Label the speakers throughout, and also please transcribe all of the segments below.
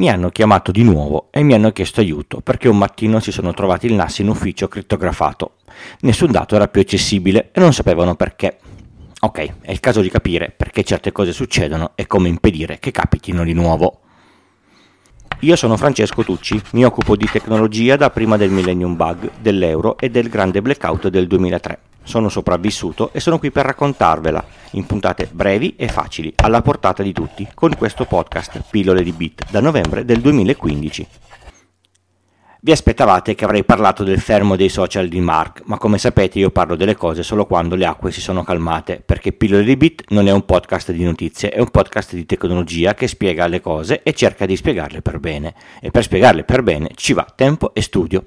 Speaker 1: mi hanno chiamato di nuovo e mi hanno chiesto aiuto perché un mattino si sono trovati il NAS in ufficio crittografato. Nessun dato era più accessibile e non sapevano perché. Ok, è il caso di capire perché certe cose succedono e come impedire che capitino di nuovo. Io sono Francesco Tucci, mi occupo di tecnologia da prima del Millennium Bug, dell'euro e del grande blackout del 2003. Sono sopravvissuto e sono qui per raccontarvela in puntate brevi e facili, alla portata di tutti, con questo podcast Pillole di Bit da novembre del 2015. Vi aspettavate che avrei parlato del fermo dei social di Mark, ma come sapete io parlo delle cose solo quando le acque si sono calmate, perché Pillole di Bit non è un podcast di notizie, è un podcast di tecnologia che spiega le cose e cerca di spiegarle per bene. E per spiegarle per bene ci va tempo e studio.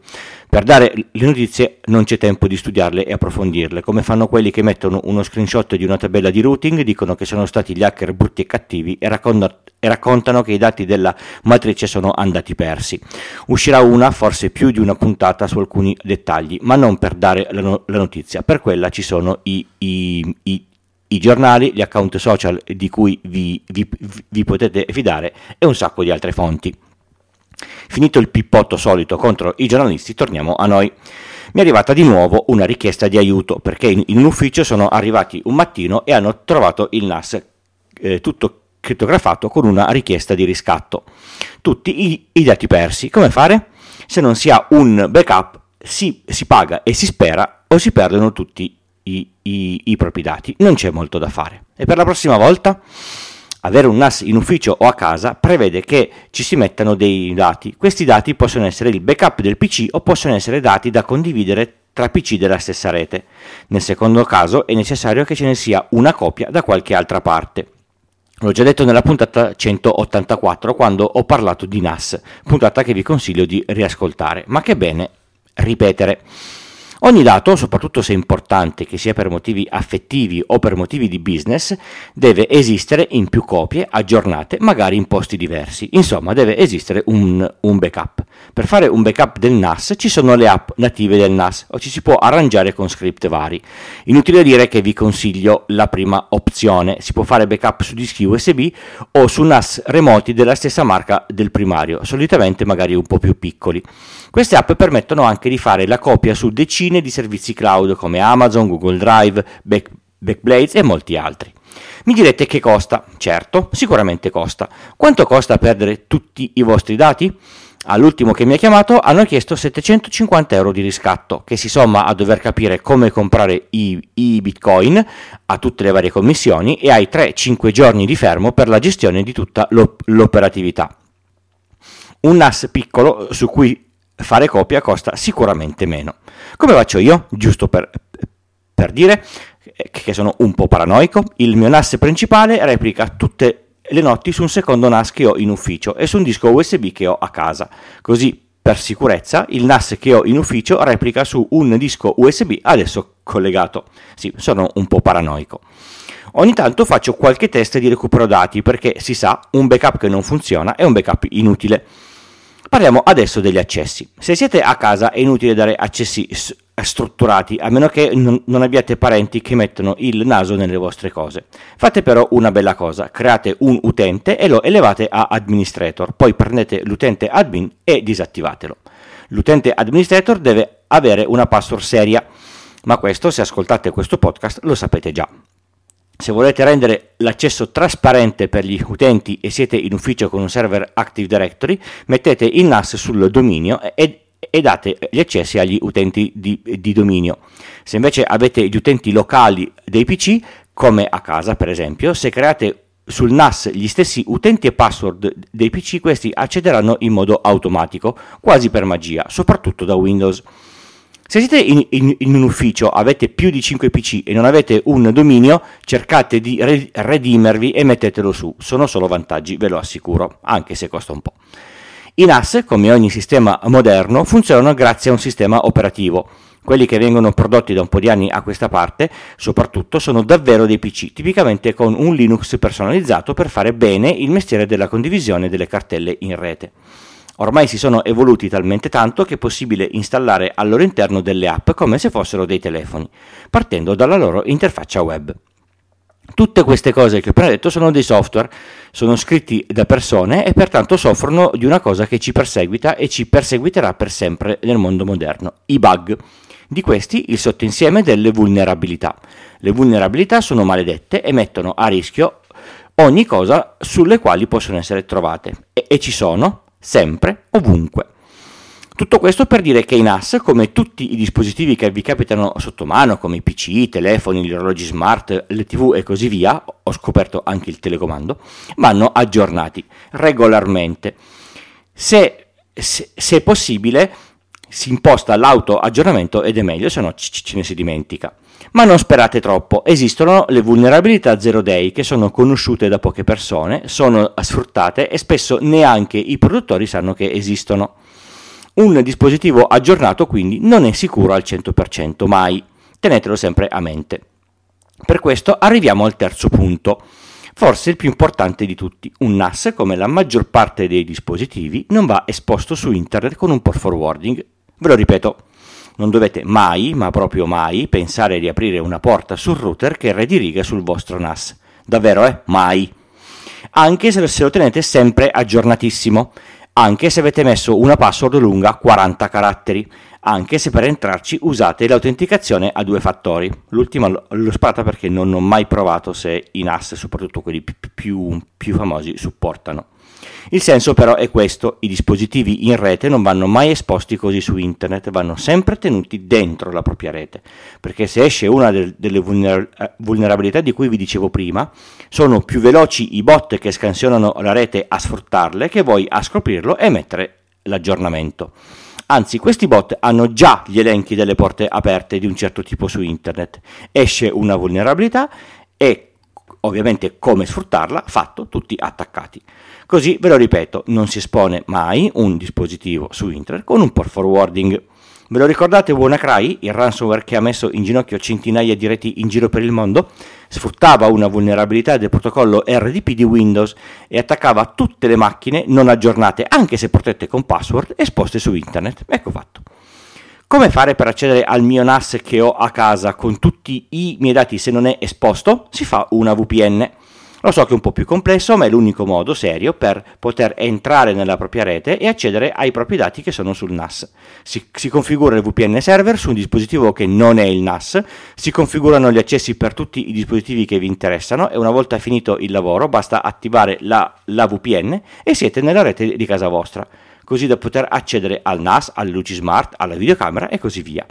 Speaker 1: Per dare le notizie non c'è tempo di studiarle e approfondirle, come fanno quelli che mettono uno screenshot di una tabella di routing, dicono che sono stati gli hacker brutti e cattivi e, racconta- raccontano che i dati della matrice sono andati persi. Uscirà una, forse più di una puntata su alcuni dettagli, ma non per dare la, no- la notizia, per quella ci sono i, i, i i giornali, gli account social di cui vi, vi, vi, potete fidare e un sacco di altre fonti. Finito il pippotto solito contro i giornalisti, torniamo a noi. Mi è arrivata di nuovo una richiesta di aiuto perché in, in un ufficio sono arrivati un mattino e hanno trovato il NAS eh, tutto crittografato con una richiesta di riscatto. Tutti i, i, dati persi. Come fare? Se non si ha un backup si, si paga e si spera o si perdono tutti i, i, i propri dati. Non c'è molto da fare. E per la prossima volta? avere un NAS in ufficio o a casa prevede che ci si mettano dei dati. Questi dati possono essere il backup del PC o possono essere dati da condividere tra PC della stessa rete. Nel secondo caso è necessario che ce ne sia una copia da qualche altra parte. L'ho già detto nella puntata 184 quando ho parlato di NAS, puntata che vi consiglio di riascoltare, ma che bene ripetere. Ogni dato, soprattutto se importante, che sia per motivi affettivi o per motivi di business, deve esistere in più copie, aggiornate, magari in posti diversi. Insomma, deve esistere un, un backup. Per fare un backup del NAS ci sono le app native del NAS o ci si può arrangiare con script vari. Inutile dire che vi consiglio la prima opzione. Si può fare backup su dischi USB o su NAS remoti della stessa marca del primario, solitamente magari un po' più piccoli. Queste app permettono anche di fare la copia su decine di servizi cloud come Amazon, Google Drive, Back- Backblades e molti altri. Mi direte che costa? Certo, sicuramente costa. Quanto costa perdere tutti i vostri dati? All'ultimo che mi ha chiamato hanno chiesto 750 euro di riscatto, che si somma a dover capire come comprare i, i bitcoin, a tutte le varie commissioni e ai 3-5 giorni di fermo per la gestione di tutta l'op- l'operatività. Un NAS piccolo su cui fare copia costa sicuramente meno. Come faccio io? Giusto per, per dire che sono un po' paranoico, il mio NAS principale replica tutte le notti su un secondo NAS che ho in ufficio e su un disco USB che ho a casa. Così per sicurezza il NAS che ho in ufficio replica su un disco USB adesso collegato. Sì, sono un po' paranoico. Ogni tanto faccio qualche test di recupero dati perché si sa, un backup che non funziona è un backup inutile. Parliamo adesso degli accessi. Se siete a casa è inutile dare accessi strutturati, a meno che non abbiate parenti che mettono il naso nelle vostre cose. Fate però una bella cosa, create un utente e lo elevate a administrator, poi prendete l'utente admin e disattivatelo. L'utente administrator deve avere una password seria, ma questo se ascoltate questo podcast lo sapete già. Se volete rendere l'accesso trasparente per gli utenti e siete in ufficio con un server Active Directory, mettete il NAS sul dominio e, e date gli accessi agli utenti di, di, dominio. Se invece avete gli utenti locali dei PC, come a casa per esempio, se create sul NAS gli stessi utenti e password dei PC, questi accederanno in modo automatico, quasi per magia, soprattutto da Windows. Se siete in, in, in, un ufficio, avete più di 5 PC e non avete un dominio, cercate di re- redimervi e mettetelo su. Sono solo vantaggi, ve lo assicuro, anche se costa un po'. I NAS, come ogni sistema moderno, funzionano grazie a un sistema operativo. Quelli che vengono prodotti da un po' di anni a questa parte, soprattutto, sono davvero dei PC, tipicamente con un Linux personalizzato per fare bene il mestiere della condivisione delle cartelle in rete. Ormai si sono evoluti talmente tanto che è possibile installare al loro interno delle app come se fossero dei telefoni, partendo dalla loro interfaccia web. Tutte queste cose che ho appena detto sono dei software, sono scritti da persone e pertanto soffrono di una cosa che ci perseguita e ci perseguiterà per sempre nel mondo moderno, i bug. Di questi il sottoinsieme delle vulnerabilità. Le vulnerabilità sono maledette e mettono a rischio ogni cosa sulle quali possono essere trovate e, e ci sono sempre, ovunque. Tutto questo per dire che i NAS, come tutti i dispositivi che vi capitano sotto mano, come i PC, i telefoni, gli orologi smart, le TV e così via, ho scoperto anche il telecomando, vanno aggiornati regolarmente. Se, se, se possibile, si imposta l'auto aggiornamento ed è meglio, se no ce ne si dimentica. Ma non sperate troppo, esistono le vulnerabilità zero day che sono conosciute da poche persone, sono sfruttate e spesso neanche i produttori sanno che esistono. Un dispositivo aggiornato quindi non è sicuro al 100%, mai. Tenetelo sempre a mente. Per questo arriviamo al terzo punto, forse il più importante di tutti. Un NAS, come la maggior parte dei dispositivi, non va esposto su internet con un port forwarding. Ve lo ripeto, non dovete mai, ma proprio mai, pensare di aprire una porta sul router che rediriga sul vostro NAS. Davvero, eh? Mai. Anche se lo tenete sempre aggiornatissimo anche se avete messo una password lunga 40 caratteri, anche se per entrarci usate l'autenticazione a due fattori. L'ultima l'ho sparata perché non ho mai provato se i NAS, soprattutto quelli più, più, più famosi, supportano. Il senso però è questo, i dispositivi in rete non vanno mai esposti così su internet, vanno sempre tenuti dentro la propria rete, perché se esce una del, delle vulner- vulnerabilità di cui vi dicevo prima, sono più veloci i bot che scansionano la rete a sfruttarle che voi a scoprirlo e mettere l'aggiornamento. Anzi, questi bot hanno già gli elenchi delle porte aperte di un certo tipo su internet. Esce una vulnerabilità e ovviamente come sfruttarla, fatto tutti attaccati. Così ve lo ripeto, non si espone mai un dispositivo su internet con un port forwarding. Ve lo ricordate WannaCry, il ransomware che ha messo in ginocchio centinaia di reti in giro per il mondo? Sfruttava una vulnerabilità del protocollo RDP di Windows e attaccava tutte le macchine non aggiornate, anche se protette con password, esposte su internet. Ecco fatto. Come fare per accedere al mio NAS che ho a casa con tutti i miei dati se non è esposto? Si fa una VPN. Lo so che è un po' più complesso, ma è l'unico modo serio per poter entrare nella propria rete e accedere ai propri dati che sono sul NAS. Si, si, configura il VPN server su un dispositivo che non è il NAS, si configurano gli accessi per tutti i dispositivi che vi interessano e una volta finito il lavoro basta attivare la, la VPN e siete nella rete di casa vostra così da poter accedere al NAS, alle luci smart, alla videocamera e così via.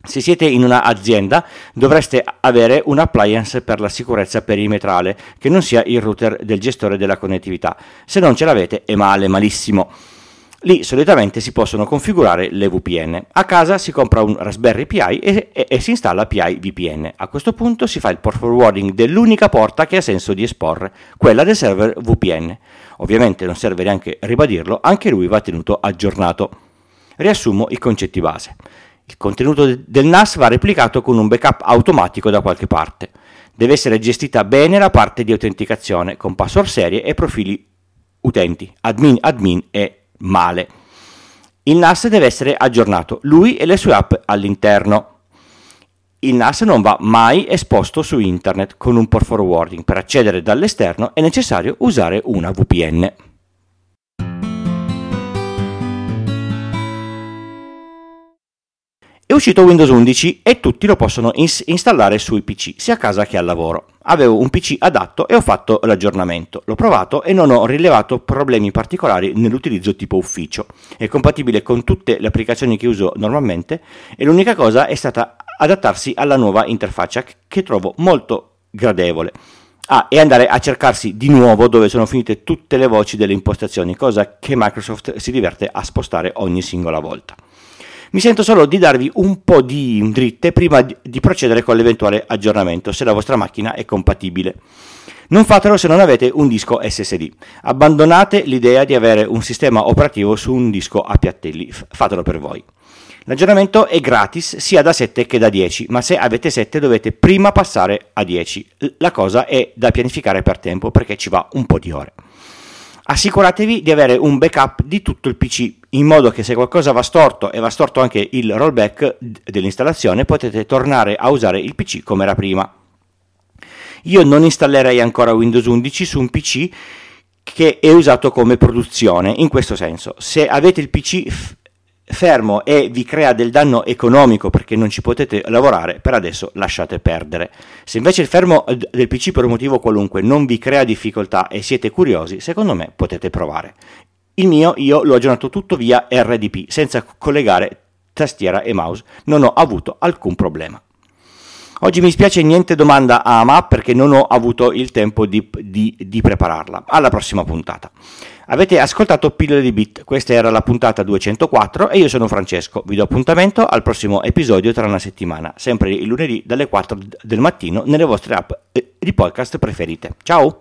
Speaker 1: Se siete in un'azienda dovreste avere un appliance per la sicurezza perimetrale che non sia il router del gestore della connettività. Se non ce l'avete è male, malissimo. Lì solitamente si possono configurare le VPN. A casa si compra un Raspberry Pi e, e, e, si installa Pi VPN. A questo punto si fa il port forwarding dell'unica porta che ha senso di esporre, quella del server VPN. Ovviamente non serve neanche ribadirlo, anche lui va tenuto aggiornato. Riassumo i concetti base. Il contenuto del NAS va replicato con un backup automatico da qualche parte. Deve essere gestita bene la parte di autenticazione con password serie e profili utenti, admin, admin e male. Il NAS deve essere aggiornato, lui e le sue app all'interno. Il NAS non va mai esposto su internet con un port forwarding. Per accedere dall'esterno è necessario usare una VPN. È uscito Windows 11 e tutti lo possono ins- installare sui PC, sia a casa che al lavoro. Avevo un PC adatto e ho fatto l'aggiornamento. L'ho provato e non ho rilevato problemi particolari nell'utilizzo tipo ufficio. È compatibile con tutte le applicazioni che uso normalmente e l'unica cosa è stata adattarsi alla nuova interfaccia che trovo molto gradevole. Ah, e andare a cercarsi di nuovo dove sono finite tutte le voci delle impostazioni, cosa che Microsoft si diverte a spostare ogni singola volta. Mi sento solo di darvi un po' di dritte prima di procedere con l'eventuale aggiornamento, se la vostra macchina è compatibile. Non fatelo se non avete un disco SSD. Abbandonate l'idea di avere un sistema operativo su un disco a piattelli, fatelo per voi. L'aggiornamento è gratis sia da 7 che da 10, ma se avete 7 dovete prima passare a 10. La cosa è da pianificare per tempo perché ci va un po' di ore. Assicuratevi di avere un backup di tutto il PC, in modo che se qualcosa va storto e va storto anche il rollback dell'installazione, potete tornare a usare il PC come era prima. Io non installerei ancora Windows 11 su un PC che è usato come produzione, in questo senso, se avete il PC f- fermo e vi crea del danno economico perché non ci potete lavorare, per adesso lasciate perdere. Se invece il fermo del PC per un motivo qualunque non vi crea difficoltà e siete curiosi, secondo me potete provare. Il mio io l'ho aggiornato tutto via RDP senza collegare tastiera e mouse, non ho avuto alcun problema. Oggi mi spiace niente domanda a AMA perché non ho avuto il tempo di, di, di, prepararla. Alla prossima puntata. Avete ascoltato Pillole di Bit, questa era la puntata 204 e io sono Francesco. Vi do appuntamento al prossimo episodio tra una settimana, sempre il lunedì dalle 4 del mattino nelle vostre app di podcast preferite. Ciao!